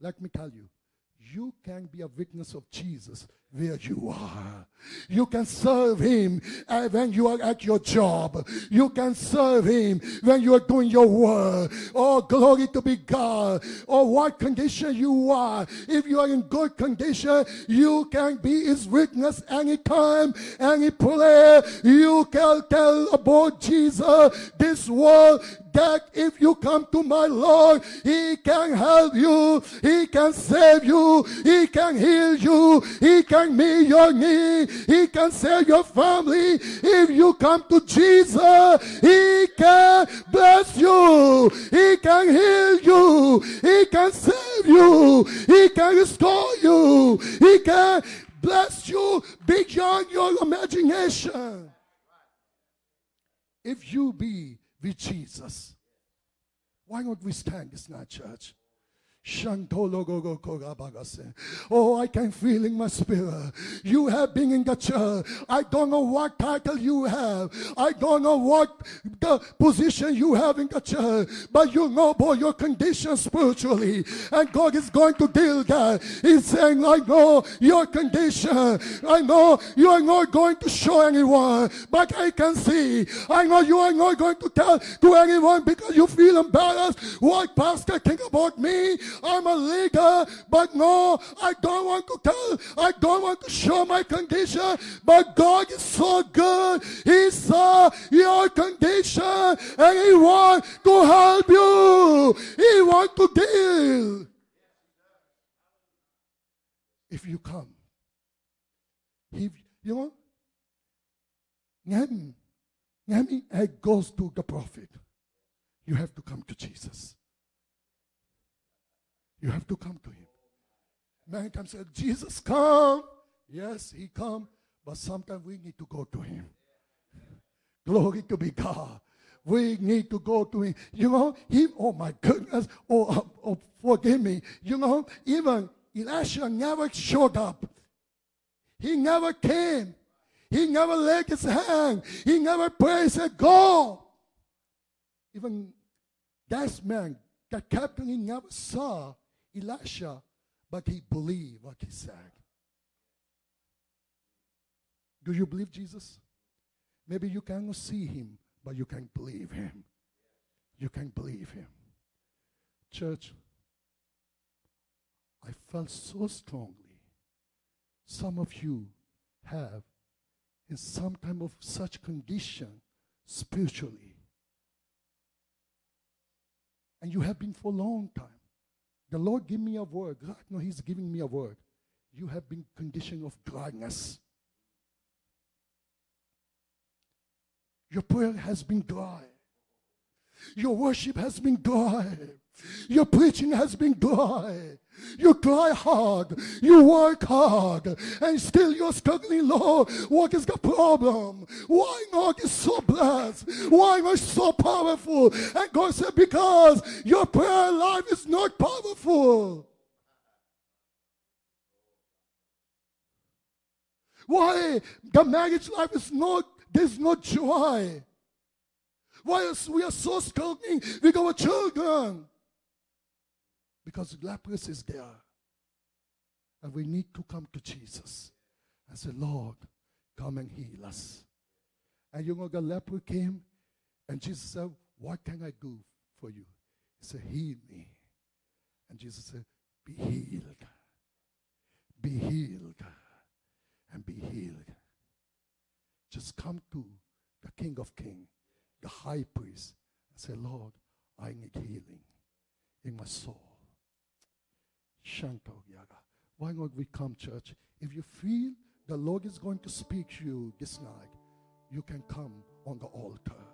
Let me tell you, you can be a witness of Jesus where you are. You can serve him eh, when you are at your job. You can serve him when you are doing your work. Oh, glory to be God. Or oh, what condition you are. If you are in good condition, you can be his witness anytime, any prayer. You can tell about Jesus. This world that if you come to my Lord, He can help you, He can save you, He can heal you, He can can meet your need. He can save your family. If you come to Jesus, He can bless you. He can heal you. He can save you. He can restore you. He can bless you beyond your imagination. If you be with Jesus, why don't we stand this night, church? Oh, I can feel in my spirit. You have been in the church. I don't know what title you have. I don't know what the position you have in the church. But you know about your condition spiritually. And God is going to deal that. He's saying, I know your condition. I know you are not going to show anyone. But I can see. I know you are not going to tell to anyone because you feel embarrassed. What pastor think about me? I'm a leader, but no, I don't want to tell, I don't want to show my condition. But God is so good. He saw your condition and He wants to help you. He wants to deal. If you come, if you know, Nehemiah, Nehemiah goes to the prophet. You have to come to Jesus. You have to come to him. Man comes and said, Jesus come. Yes, he come. But sometimes we need to go to him. Glory to be God. We need to go to him. You know, he, oh my goodness. Oh, oh, oh forgive me. You know, even Elisha never showed up. He never came. He never laid his hand. He never prayed, said, Go. Even that man, that captain, he never saw Elisha, but he believed what he said. Do you believe Jesus? Maybe you cannot see him, but you can believe him. You can believe him. Church, I felt so strongly. Some of you have in some kind of such condition spiritually. And you have been for a long time. The Lord give me a word. God, no, He's giving me a word. You have been condition of dryness. Your prayer has been dry. Your worship has been dry. Your preaching has been dry. You cry hard, you work hard, and still you're struggling, Lord. What is the problem? Why God is so blessed? Why am I so powerful? And God said, Because your prayer life is not powerful. Why the marriage life is not, there's no joy. Why we are so struggling with our children? Because leprosy is there. And we need to come to Jesus and say, Lord, come and heal us. And you know, the leper came and Jesus said, What can I do for you? He said, Heal me. And Jesus said, Be healed. Be healed. And be healed. Just come to the King of Kings, the high priest, and say, Lord, I need healing in my soul. Shanto Yaga. Why not we come, church? If you feel the Lord is going to speak to you this night, you can come on the altar.